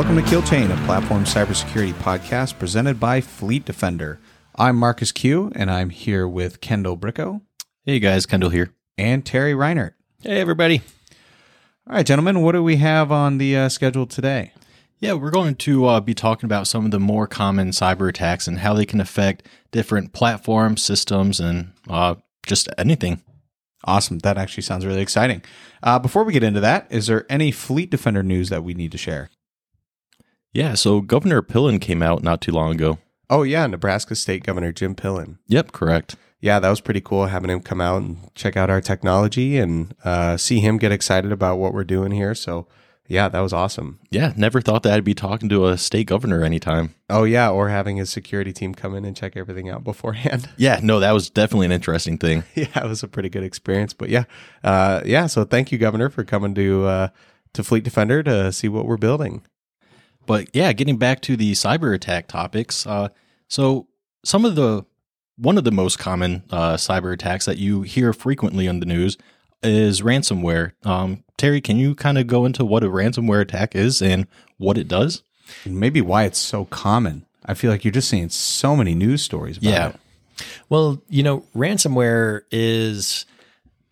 Welcome to Kill Chain, a platform cybersecurity podcast presented by Fleet Defender. I'm Marcus Q, and I'm here with Kendall Bricko Hey guys, Kendall here. and Terry Reinert. Hey, everybody. All right, gentlemen, what do we have on the uh, schedule today? Yeah, we're going to uh, be talking about some of the more common cyber attacks and how they can affect different platforms, systems, and uh, just anything. Awesome. That actually sounds really exciting. Uh, before we get into that, is there any Fleet Defender news that we need to share? Yeah, so Governor Pillen came out not too long ago. Oh yeah, Nebraska State Governor Jim Pillen. Yep, correct. Yeah, that was pretty cool having him come out and check out our technology and uh, see him get excited about what we're doing here. So yeah, that was awesome. Yeah, never thought that I'd be talking to a state governor anytime. Oh yeah, or having his security team come in and check everything out beforehand. Yeah, no, that was definitely an interesting thing. yeah, it was a pretty good experience. But yeah, uh, yeah. So thank you, Governor, for coming to uh, to Fleet Defender to see what we're building. But yeah, getting back to the cyber attack topics. Uh, so some of the one of the most common uh, cyber attacks that you hear frequently on the news is ransomware. Um, Terry, can you kind of go into what a ransomware attack is and what it does? And maybe why it's so common. I feel like you're just seeing so many news stories about Yeah. it. Well, you know, ransomware is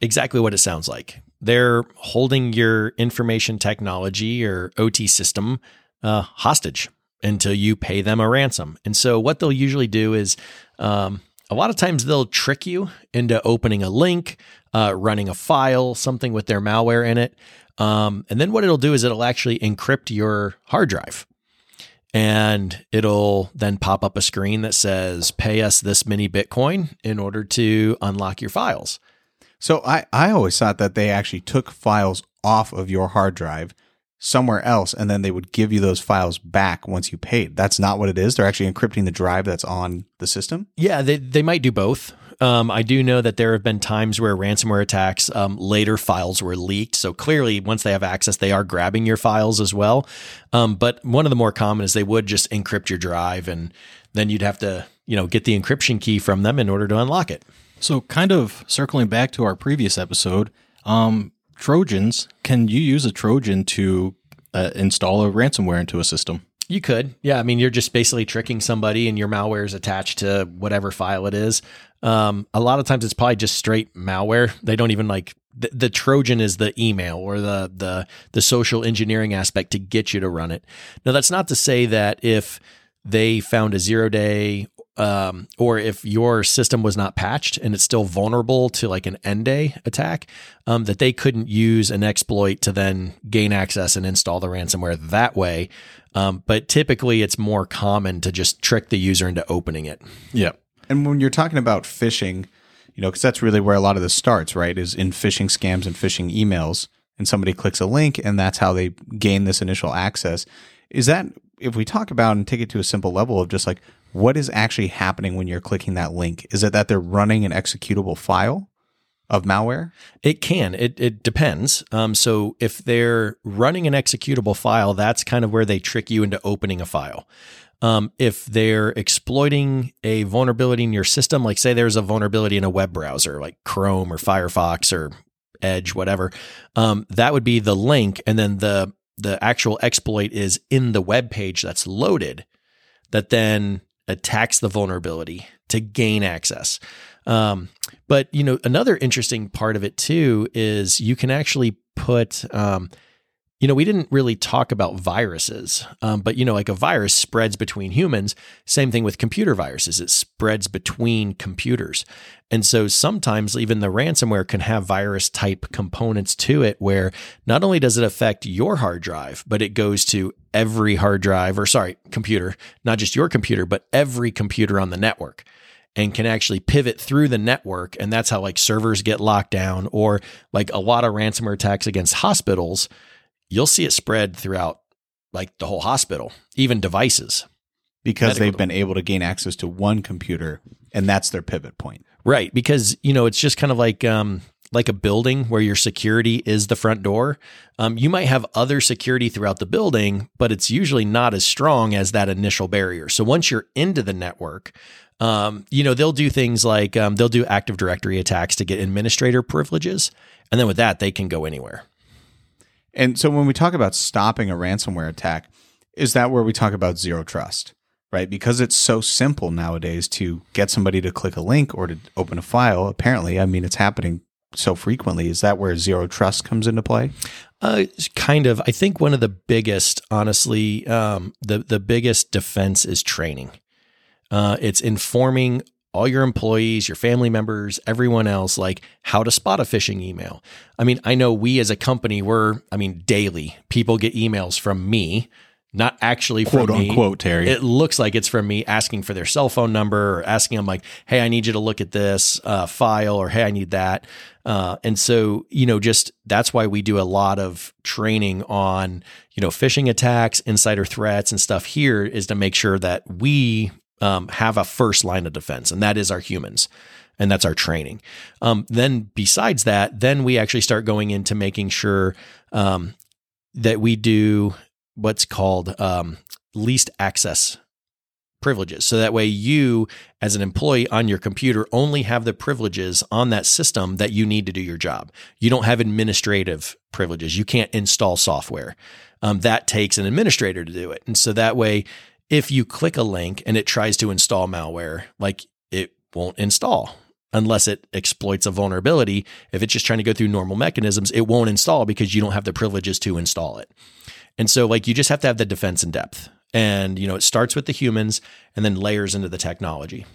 exactly what it sounds like. They're holding your information technology or OT system uh, hostage until you pay them a ransom. And so, what they'll usually do is um, a lot of times they'll trick you into opening a link, uh, running a file, something with their malware in it. Um, and then what it'll do is it'll actually encrypt your hard drive. And it'll then pop up a screen that says, pay us this many Bitcoin in order to unlock your files. So I, I always thought that they actually took files off of your hard drive somewhere else and then they would give you those files back once you paid. That's not what it is. They're actually encrypting the drive that's on the system. Yeah, they, they might do both. Um, I do know that there have been times where ransomware attacks, um, later files were leaked. So clearly, once they have access, they are grabbing your files as well. Um, but one of the more common is they would just encrypt your drive, and then you'd have to, you know, get the encryption key from them in order to unlock it. So, kind of circling back to our previous episode, um, Trojans, can you use a Trojan to uh, install a ransomware into a system? You could. Yeah. I mean, you're just basically tricking somebody and your malware is attached to whatever file it is. Um, a lot of times it's probably just straight malware. They don't even like the, the Trojan is the email or the, the, the social engineering aspect to get you to run it. Now, that's not to say that if they found a zero day um, or if your system was not patched and it's still vulnerable to like an n-day attack, um, that they couldn't use an exploit to then gain access and install the ransomware that way. Um, but typically, it's more common to just trick the user into opening it. Yeah. And when you're talking about phishing, you know, because that's really where a lot of this starts, right? Is in phishing scams and phishing emails, and somebody clicks a link, and that's how they gain this initial access. Is that if we talk about and take it to a simple level of just like what is actually happening when you're clicking that link? Is it that they're running an executable file of malware? It can. It it depends. Um, so if they're running an executable file, that's kind of where they trick you into opening a file. Um, if they're exploiting a vulnerability in your system, like say there's a vulnerability in a web browser, like Chrome or Firefox or Edge, whatever, um, that would be the link, and then the the actual exploit is in the web page that's loaded, that then attacks the vulnerability to gain access. Um, but you know, another interesting part of it too is you can actually put, um, you know, we didn't really talk about viruses, um, but you know, like a virus spreads between humans. Same thing with computer viruses; it spreads between computers, and so sometimes even the ransomware can have virus type components to it, where not only does it affect your hard drive, but it goes to every hard drive, or sorry, computer, not just your computer, but every computer on the network and can actually pivot through the network. And that's how like servers get locked down or like a lot of ransomware attacks against hospitals. You'll see it spread throughout like the whole hospital, even devices. Because Medical they've been able to gain access to one computer, and that's their pivot point. Right. Because, you know, it's just kind of like, um, like a building where your security is the front door. Um, you might have other security throughout the building, but it's usually not as strong as that initial barrier. So once you're into the network, um, you know, they'll do things like um, they'll do Active Directory attacks to get administrator privileges. And then with that, they can go anywhere. And so when we talk about stopping a ransomware attack, is that where we talk about zero trust? Right? Because it's so simple nowadays to get somebody to click a link or to open a file. Apparently, I mean, it's happening so frequently. Is that where zero trust comes into play? Uh, kind of. I think one of the biggest, honestly, um, the the biggest defense is training. Uh, it's informing all your employees, your family members, everyone else, like how to spot a phishing email. I mean, I know we as a company, we're, I mean, daily people get emails from me, not actually from Quote me. unquote, Terry. It looks like it's from me asking for their cell phone number or asking them like, "Hey, I need you to look at this uh, file," or "Hey, I need that." Uh, and so, you know, just that's why we do a lot of training on, you know, phishing attacks, insider threats, and stuff. Here is to make sure that we um, have a first line of defense, and that is our humans. And that's our training. Um, then, besides that, then we actually start going into making sure um, that we do what's called um, least access privileges. So that way, you as an employee on your computer only have the privileges on that system that you need to do your job. You don't have administrative privileges. You can't install software. Um, that takes an administrator to do it. And so that way, if you click a link and it tries to install malware, like it won't install unless it exploits a vulnerability. If it's just trying to go through normal mechanisms, it won't install because you don't have the privileges to install it. And so, like, you just have to have the defense in depth. And, you know, it starts with the humans and then layers into the technology.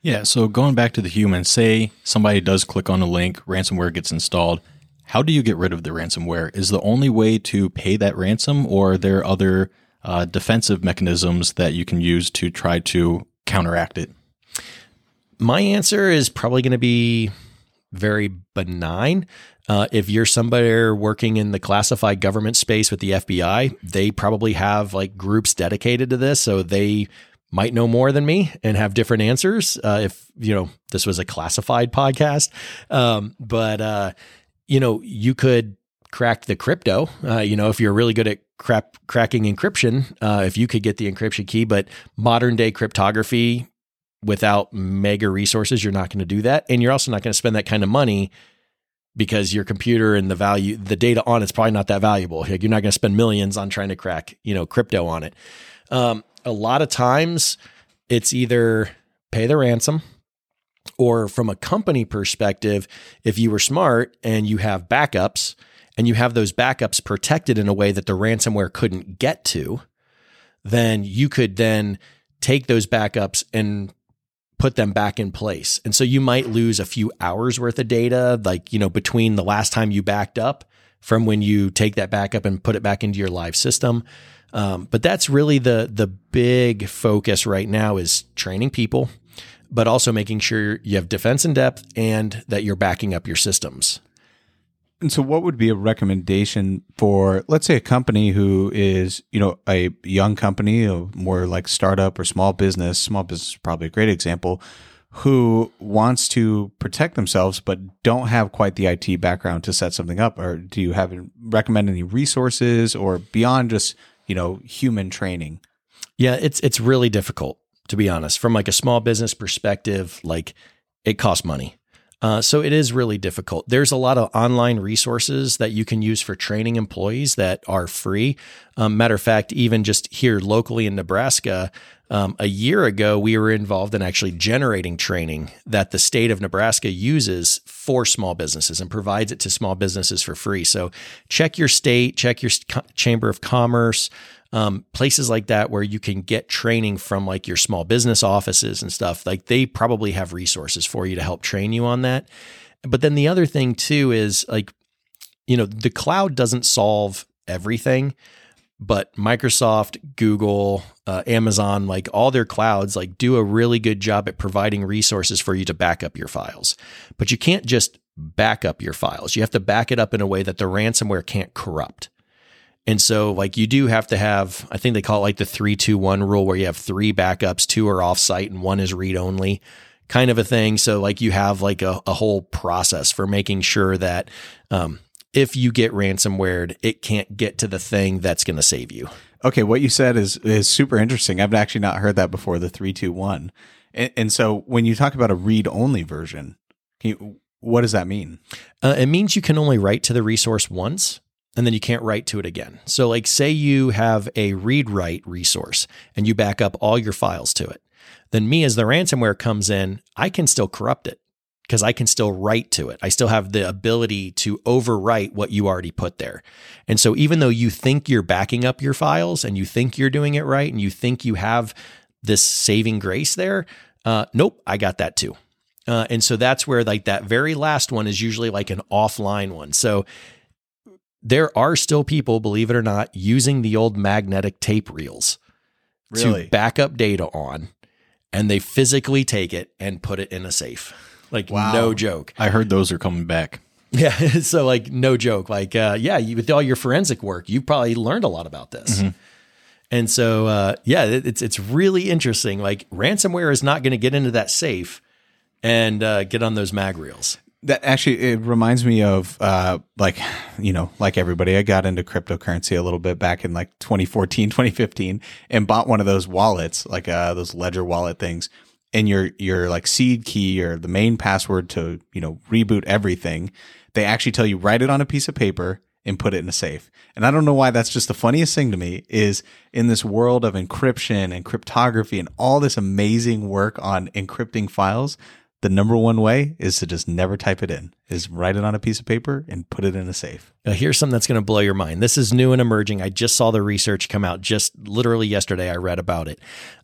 Yeah. So going back to the humans, say somebody does click on a link, ransomware gets installed. How do you get rid of the ransomware? Is the only way to pay that ransom, or are there other uh, defensive mechanisms that you can use to try to counteract it? My answer is probably going to be very benign. Uh, if you're somebody working in the classified government space with the FBI, they probably have like groups dedicated to this. So they might know more than me and have different answers. Uh, if, you know, this was a classified podcast. Um, but, uh, you know, you could crack the crypto. Uh, you know, if you're really good at crap, cracking encryption, uh, if you could get the encryption key, but modern day cryptography without mega resources, you're not going to do that. And you're also not going to spend that kind of money because your computer and the value, the data on it's probably not that valuable. Like you're not going to spend millions on trying to crack, you know, crypto on it. Um, a lot of times it's either pay the ransom or from a company perspective, if you were smart and you have backups and you have those backups protected in a way that the ransomware couldn't get to, then you could then take those backups and put them back in place. And so you might lose a few hours worth of data, like, you know, between the last time you backed up from when you take that backup and put it back into your live system. Um, but that's really the the big focus right now is training people, but also making sure you have defense in depth and that you're backing up your systems. And so, what would be a recommendation for, let's say, a company who is, you know, a young company, or more like startup or small business? Small business is probably a great example. Who wants to protect themselves but don't have quite the IT background to set something up? Or do you have recommend any resources or beyond just you know human training? Yeah, it's it's really difficult to be honest. From like a small business perspective, like it costs money. Uh, so it is really difficult. There's a lot of online resources that you can use for training employees that are free. Um, matter of fact, even just here locally in Nebraska, um, a year ago, we were involved in actually generating training that the state of Nebraska uses for small businesses and provides it to small businesses for free. So check your state, check your chamber of commerce, um, places like that where you can get training from like your small business offices and stuff. Like they probably have resources for you to help train you on that. But then the other thing too is like, you know, the cloud doesn't solve everything but Microsoft, Google, uh, Amazon, like all their clouds, like do a really good job at providing resources for you to back up your files. But you can't just back up your files. You have to back it up in a way that the ransomware can't corrupt. And so, like, you do have to have, I think they call it like the three, two, one rule, where you have three backups, two are offsite, and one is read only kind of a thing. So, like, you have like a, a whole process for making sure that um, if you get ransomware, it can't get to the thing that's going to save you. Okay, what you said is is super interesting. I've actually not heard that before. The three, two, one, and, and so when you talk about a read only version, you, what does that mean? Uh, it means you can only write to the resource once. and then you can't write to it again. So, like, say you have a read write resource and you back up all your files to it. Then, me as the ransomware comes in, I can still corrupt it because I can still write to it. I still have the ability to overwrite what you already put there. And so, even though you think you're backing up your files and you think you're doing it right and you think you have this saving grace there, uh, nope, I got that too. Uh, and so that's where like that very last one is usually like an offline one. So there are still people, believe it or not, using the old magnetic tape reels Really? to back up data on, and they physically take it and put it in a safe. Like Wow. no joke. I heard those are coming back. Yeah. so like no joke. Like uh, yeah, you, with all your forensic work, you probably learned a lot about this. And so uh, yeah, it, it's it's really interesting. Like ransomware is not going to get into that safe and uh, get on those mag reels. That actually it reminds me of uh like you know like everybody I got into cryptocurrency a little bit back in like 2014 2015 and bought one of those wallets like uh those ledger wallet things and your your like seed key or the main password to you know reboot everything they actually tell you write it on a piece of paper and put it in a safe. And I don't know why that's just the funniest thing to me is in this world of encryption and cryptography and all this amazing work on encrypting files, the number one way is to just never type it in. Is write it on a piece of paper and put it in a safe. Now, here's something that's going to blow your mind. This is new and emerging. I just saw the research come out just literally yesterday. I read about it.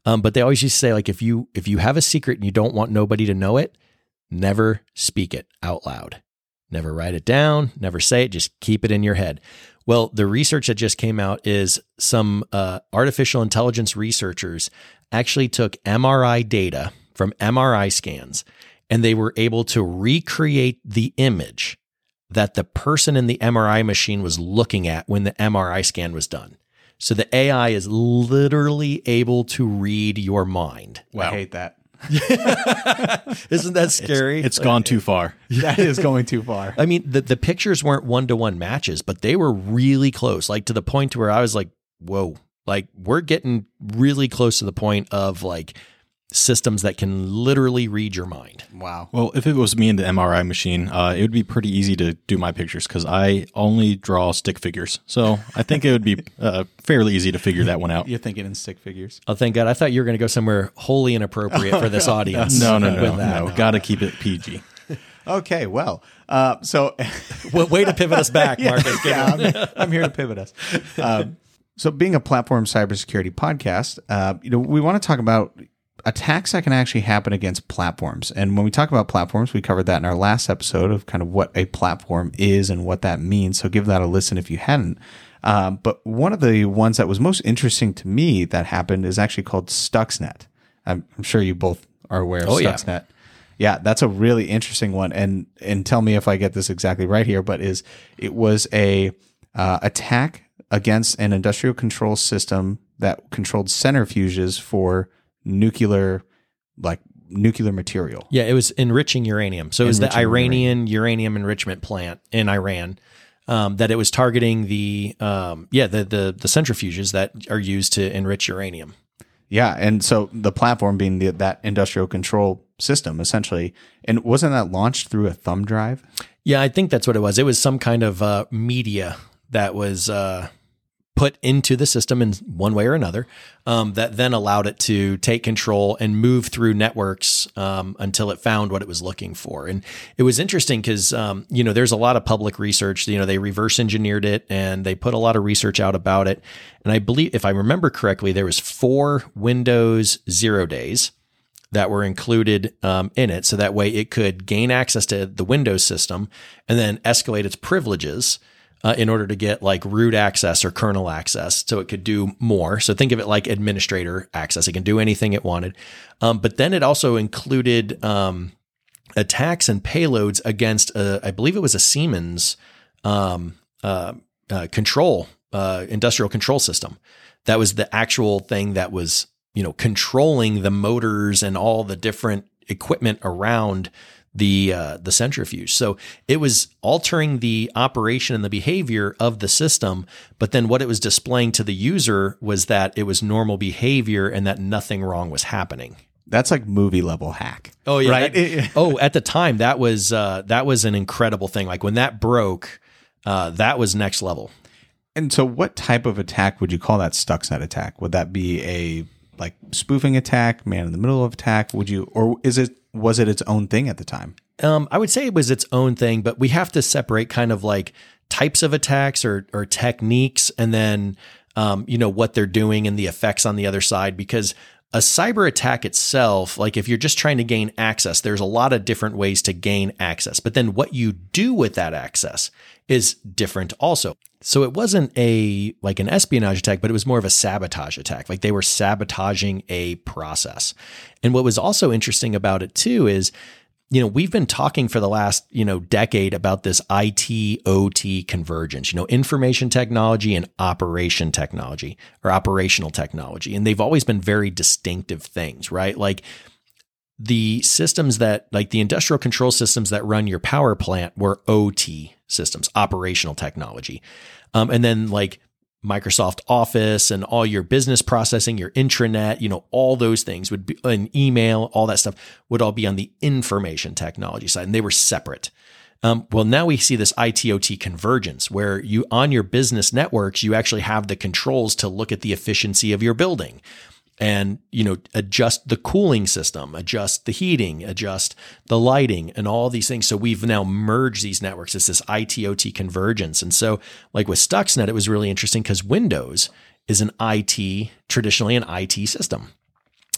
Um, but they always used to say, like, if you if you have a secret and you don't want nobody to know it, never speak it out loud. Never write it down. Never say it. Just keep it in your head. Well, the research that just came out is some uh, artificial intelligence researchers actually took MRI data from MRI scans and they were able to recreate the image that the person in the MRI machine was looking at when the MRI scan was done. So the AI is literally able to read your mind. I hate that. Isn't that scary? It's gone too far. that is going too far. I mean, the, the pictures weren't one to one matches, but they were really close, like to the point to where I was like, whoa, like we're getting really close to the point of like systems that can literally read your mind. Wow. Well, if it was me in the MRI machine, uh, it would be pretty easy to do my pictures because I only draw stick figures. So I think it would be uh, fairly easy to figure that one out. You're thinking in stick figures. Oh, thank God. I thought you were going to go somewhere wholly inappropriate for this audience. No, no, no, no. no. Got to keep it PG. Okay, well, uh, so Well, way to pivot us back, Marcus. Good yeah. I'm, I'm here to pivot us. Um, so, being a platform cybersecurity podcast, uh, you know, we want to talk about attacks that can actually happen against platforms. And when we talk about platforms, we covered that in our last episode of kind of what a platform is and what that means. So, give that a listen if you hadn't. Um, but one of the ones that was most interesting to me that happened is actually called Stuxnet. I'm, I'm sure you both are aware of Oh, yeah. Stuxnet. Yeah, that's a really interesting one, and and tell me if I get this exactly right here. But is it was a uh, attack against an industrial control system that controlled centrifuges for nuclear, like nuclear material. Yeah, it was enriching uranium. So it was the Enriching Iranian uranium enrichment plant in Iran. Um, that it was targeting the um, yeah the, the the centrifuges that are used to enrich uranium. Yeah, and so the platform being the, that industrial control system, essentially, and wasn't that launched through a thumb drive? Yeah, I think that's what it was. It was some kind of uh, media that was uh, put into the system in one way or another um, that then allowed it to take control and move through networks um, until it found what it was looking for. And it was interesting because, um, you know, there's a lot of public research. You know, they reverse engineered it and they put a lot of research out about it. And I believe, if I remember correctly, there was four Windows zero days that were included um, in it. So that way it could gain access to the Windows system and then escalate its privileges uh, in order to get like root access or kernel access. So it could do more. So think of it like administrator access. It can do anything it wanted. Um, but then it also included um, attacks and payloads against, a, I believe it was a Siemens um, uh, uh, control, uh, industrial control system. That was the actual thing that was, you know, controlling the motors and all the different equipment around the uh, the centrifuge. So it was altering the operation and the behavior of the system, but then what it was displaying to the user was that it was normal behavior and that nothing wrong was happening. That's like movie level hack. Oh yeah. right. that- oh, at the time that was uh, that was an incredible thing. Like when that broke, uh, that was next level. And so, what type of attack would you call that Stuxnet attack? Would that be a like spoofing attack, man in the middle of attack? Would you, or is it was it its own thing at the time? Um, I would say it was its own thing, but we have to separate kind of like types of attacks or or techniques, and then um, you know what they're doing and the effects on the other side because a cyber attack itself, like if you're just trying to gain access, there's a lot of different ways to gain access. But then what you do with that access is different also. So it wasn't a like an espionage attack, but it was more of a sabotage attack. Like they were sabotaging a process. And what was also interesting about it too is you know, we've been talking for the last, you know, decade about this IT OT convergence, you know, information technology and operation technology or operational technology. And they've always been very distinctive things, right? Like the systems that, like the industrial control systems that run your power plant were OT systems, operational technology. Um, and then like Microsoft Office and all your business processing, your intranet, you know, all those things would be an email, all that stuff would all be on the information technology side, and they were separate. Um, well, now we see this ITOT convergence where you on your business networks, you actually have the controls to look at the efficiency of your building and you know adjust the cooling system adjust the heating adjust the lighting and all these things. So we've now merged these networks. It's this ITOT convergence. And so like with Stuxnet it was really interesting because Windows is an IT traditionally an IT system.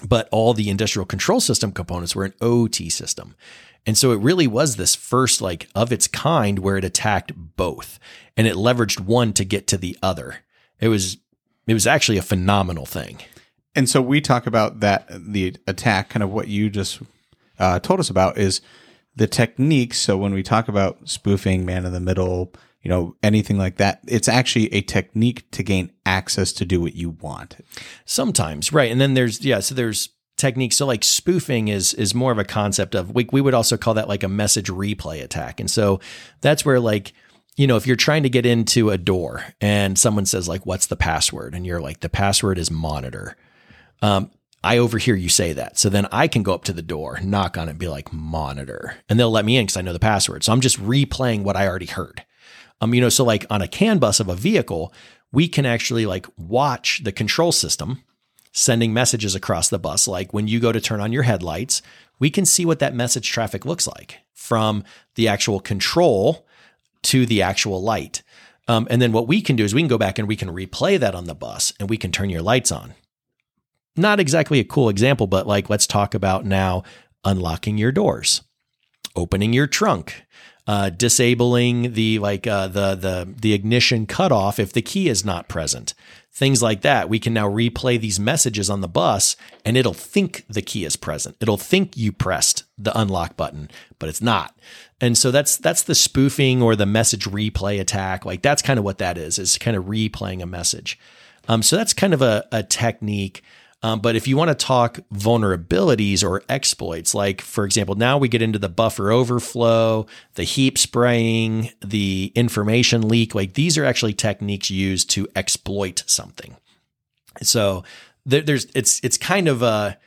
But all the industrial control system components were an OT system. And so it really was this first like of its kind where it attacked both and it leveraged one to get to the other. It was it was actually a phenomenal thing And so we talk about that the attack, kind of what you just uh, told us about is the techniques. So when we talk about spoofing, man in the middle, you know, anything like that, it's actually a technique to gain access to do what you want. Sometimes, right. And then there's yeah, so there's techniques. So like spoofing is is more of a concept of we we would also call that like a message replay attack. And so that's where like you know, if you're trying to get into a door and someone says like what's the password and you're like the password is monitor. Um I overhear you say that. So then I can go up to the door, knock on it, and be like, monitor. And they'll let me in because I know the password. So I'm just replaying what I already heard. Um, you know, so like on a CAN bus of a vehicle, we can actually like watch the control system sending messages across the bus. Like when you go to turn on your headlights, we can see what that message traffic looks like from the actual control to the actual light. Um, and then what we can do is we can go back and we can replay that on the bus and we can turn your lights on. Not exactly a cool example, but like let's talk about now unlocking your doors, opening your trunk, uh, disabling the like uh, the the the ignition cutoff if the key is not present. Things like that. We can now replay these messages on the bus, and it'll think the key is present. It'll think you pressed the unlock button, but it's not. And so that's that's the spoofing or the message replay attack. Like that's kind of what that is. Is kind of replaying a message. Um, so that's kind of a, a technique. Um, but if you want to talk vulnerabilities or exploits, like for example, now we get into the buffer overflow, the heap spraying, the information leak, like these are actually techniques used to exploit something. So there, there's it's it's kind of a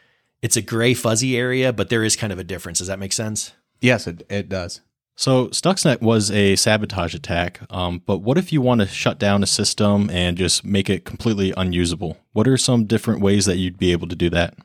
it's a gray fuzzy area, but there is kind of a difference. Does that make sense? Yes, it, it does. So Stuxnet was a sabotage attack, um, but what if you want to shut down a system and just make it completely unusable? What are some different ways that you'd be able to do that?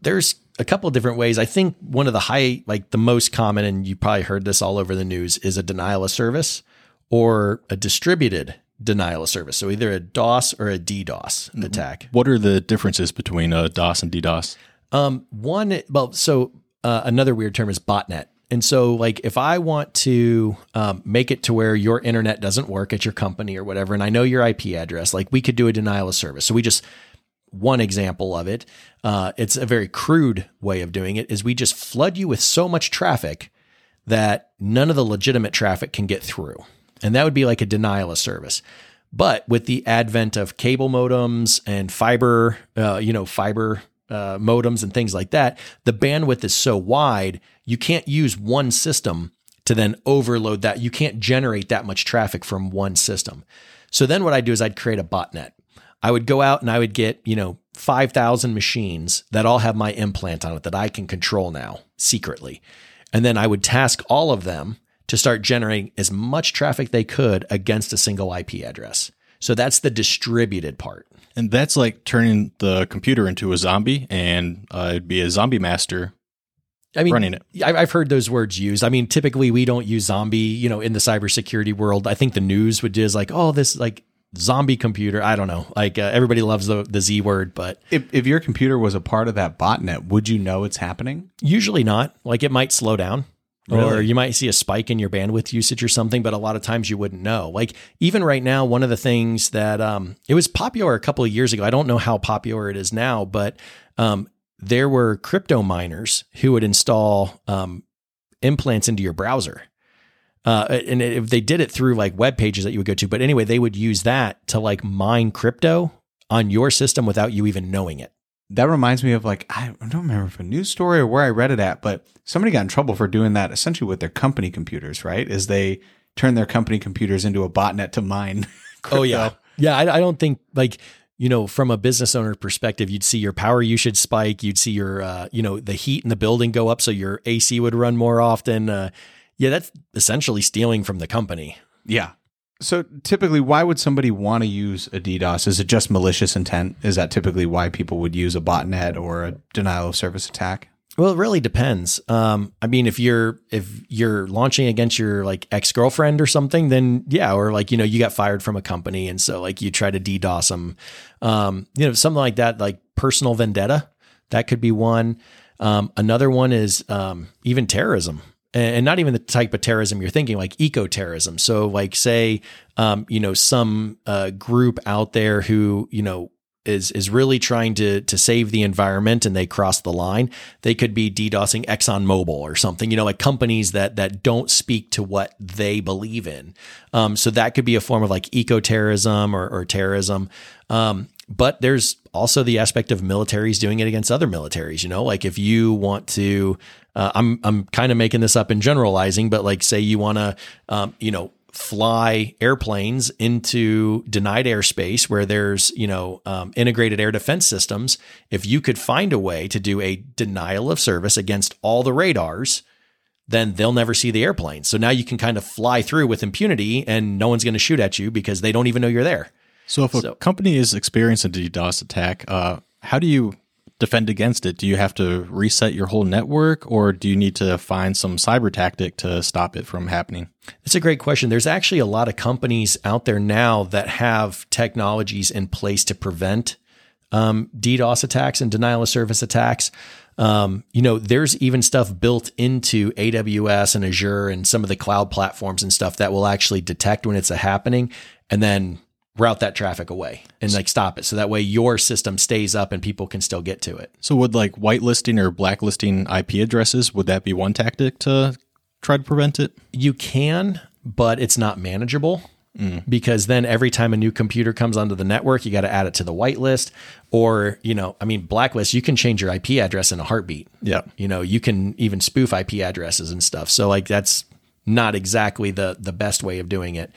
There's a couple of different ways. I think one of the high, like the most common, and you probably heard this all over the news, is a denial of service or a distributed denial of service. So either a DOS or a DDoS attack. What are the differences between a DOS and DDoS? Um, one, well, so uh, another weird term is botnet. And so, like, if I want to um, make it to where your internet doesn't work at your company or whatever, and I know your IP address, like, we could do a denial of service. So we just one example of it. Uh, it's a very crude way of doing it. Is we just flood you with so much traffic that none of the legitimate traffic can get through, and that would be like a denial of service. But with the advent of cable modems and fiber, uh, you know, fiber uh, modems and things like that, the bandwidth is so wide, you can't use one system to then overload that. You can't generate that much traffic from one system. So then what I'd do is I'd create a botnet. I would go out and I would get, you know, 5,000 machines that all have my implant on it that I can control now secretly. And then I would task all of them to start generating as much traffic they could against a single IP address. So that's the distributed part. And that's like turning the computer into a zombie, and uh, it'd be a zombie master I mean, running it. I- I've heard those words used. I mean, typically we don't use zombie, you know, in the cybersecurity world. I think the news would do is like, oh, this like zombie computer. I don't know. Like uh, everybody loves the the Z word, but If, if your computer was a part of that botnet, would you know it's happening? usually not. Like it might slow down. Or you might see a spike in your bandwidth usage or something, but a lot of times you wouldn't know. Like even right now, one of the things that um, it was popular a couple of years ago. I don't know how popular it is now, but um, there were crypto miners who would install um, implants into your browser. Uh, and if they did it through like web pages that you would go to, but anyway, they would use that to like mine crypto on your system without you even knowing it. That reminds me of like I don't remember if a news story or where I read it at, but somebody got in trouble for doing that essentially with their company computers, right? Is they turn their company computers into a botnet to mine. Oh yeah, yeah. I, I don't think like you know from a business owner perspective, you'd see your power usage spike. You'd see your uh, you know the heat in the building go up, so your AC would run more often. Uh, yeah, that's essentially stealing from the company. Yeah. So typically, why would somebody want to use a DDoS? Is it just malicious intent? Is that typically why people would use a botnet or a denial of service attack? Well, it really depends. Um, I mean, if you're if you're launching against your like ex girlfriend or something, then yeah, or like you know you got fired from a company, and so like you try to DDoS them, um, you know something like that, like personal vendetta. That could be one. Um, another one is um, even terrorism, and not even the type of terrorism you're thinking, like eco terrorism. So, like say, um, you know, some uh, group out there who you know is is really trying to to save the environment and they cross the line, they could be DDoSing ExxonMobil or something, you know, like companies that that don't speak to what they believe in. Um, so that could be a form of like eco terrorism or, or terrorism. Um, but there's also the aspect of militaries doing it against other militaries. You know, like if you want to, uh, I'm I'm kind of making this up and generalizing, but like say you want to, um, you know, fly airplanes into denied airspace where there's you know um, integrated air defense systems. If you could find a way to do a denial of service against all the radars then they'll never see the airplane. So now you can kind of fly through with impunity and no one's going to shoot at you because they don't even know you're there. So if a So- company is experiencing a DDoS attack, uh, how do you defend against it? Do you have to reset your whole network, or do you need to find some cyber tactic to stop it from happening? It's a great question. There's actually a lot of companies out there now that have technologies in place to prevent um, DDoS attacks and denial of service attacks. Um, you know, there's even stuff built into AWS and Azure and some of the cloud platforms and stuff that will actually detect when it's a happening and then route that traffic away and like stop it. So that way your system stays up and people can still get to it. So would like whitelisting or blacklisting IP addresses would that be one tactic to try to prevent it? You can, but it's not manageable mm. because then every time a new computer comes onto the network, you got to add it to the whitelist or, you know, I mean, blacklist, you can change your IP address in a heartbeat. Yeah. You know, you can even spoof IP addresses and stuff. So like that's not exactly the the best way of doing it.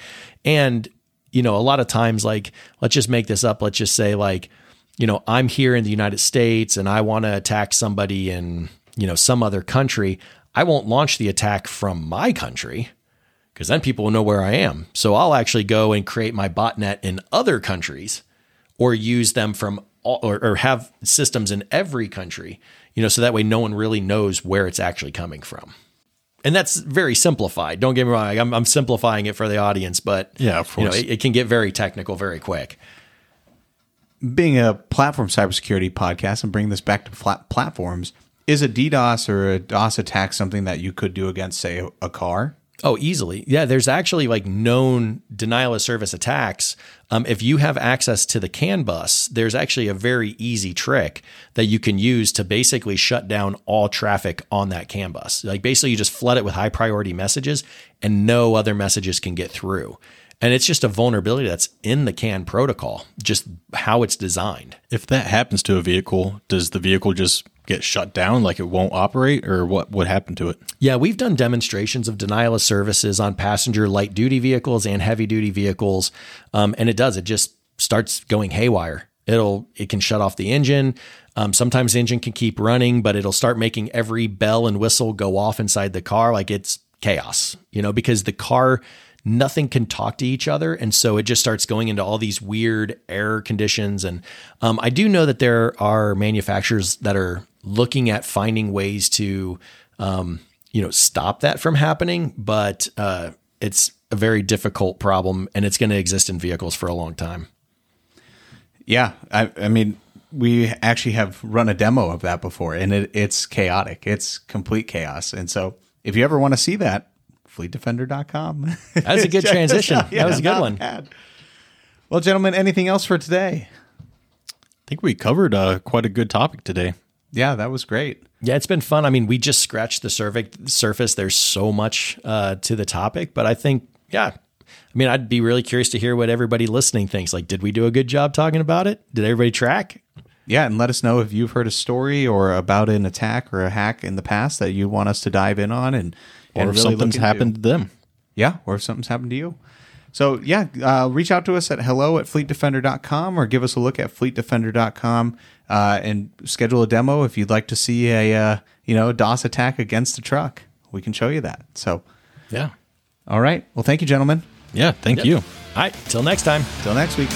And you know, a lot of times like let's just make this up. Let's just say like, you know, I'm here in the United States and I want to attack somebody in, you know, some other country. I won't launch the attack from my country because then people will know where I am. So I'll actually go and create my botnet in other countries or use them from all, or, or have systems in every country, you know, so that way no one really knows where it's actually coming from. And that's very simplified. Don't get me wrong. I'm, I'm simplifying it for the audience, but Yeah, of you know, it, it can get very technical very quick. Being a platform cybersecurity podcast and bringing this back to flat platforms, is a DDoS or a DOS attack something that you could do against, say, a car? Oh, easily. Yeah, there's actually like known denial of service attacks. Um, if you have access to the CAN bus, there's actually a very easy trick that you can use to basically shut down all traffic on that CAN bus. Like basically, you just flood it with high priority messages and no other messages can get through. And it's just a vulnerability that's in the CAN protocol, just how it's designed. If that happens to a vehicle, does the vehicle just get shut down, like it won't operate, or what would happen to it? Yeah, we've done demonstrations of denial of services on passenger light duty vehicles and heavy duty vehicles, um, and it does. It just starts going haywire. It'll it can shut off the engine. Um, sometimes the engine can keep running, but it'll start making every bell and whistle go off inside the car like it's chaos. You know, because the car nothing can talk to each other. And so it just starts going into all these weird error conditions. And um, I do know that there are manufacturers that are looking at finding ways to, um, you know, stop that from happening, but uh, it's a very difficult problem and it's going to exist in vehicles for a long time. Yeah, I, I mean, we actually have run a demo of that before, and it, it's chaotic. It's complete chaos. And so, if you ever want to see that, fleetdefender.com. That was a good transition. Yeah, that was a good one. Bad. Well, gentlemen, anything else for today? I think we covered uh, quite a good topic today. Yeah, that was great. Yeah, it's been fun. I mean, we just scratched the surface. There's so much uh, to the topic, but I think, yeah, I mean, I'd be really curious to hear what everybody listening thinks. Like, did we do a good job talking about it? Did everybody track? Yeah, and let us know if you've heard a story or about an attack or a hack in the past that you want us to dive in on, and or and if really something's happened to them. Yeah, or if something's happened to you. So yeah, uh, reach out to us at hello at fleetdefender.com or give us a look at fleetdefender.com uh, and schedule a demo if you'd like to see a uh, you know DOS attack against the truck. We can show you that. So yeah. All right. Well, thank you, gentlemen. Yeah, thank Yep. you. All right. Till next time. Till next week.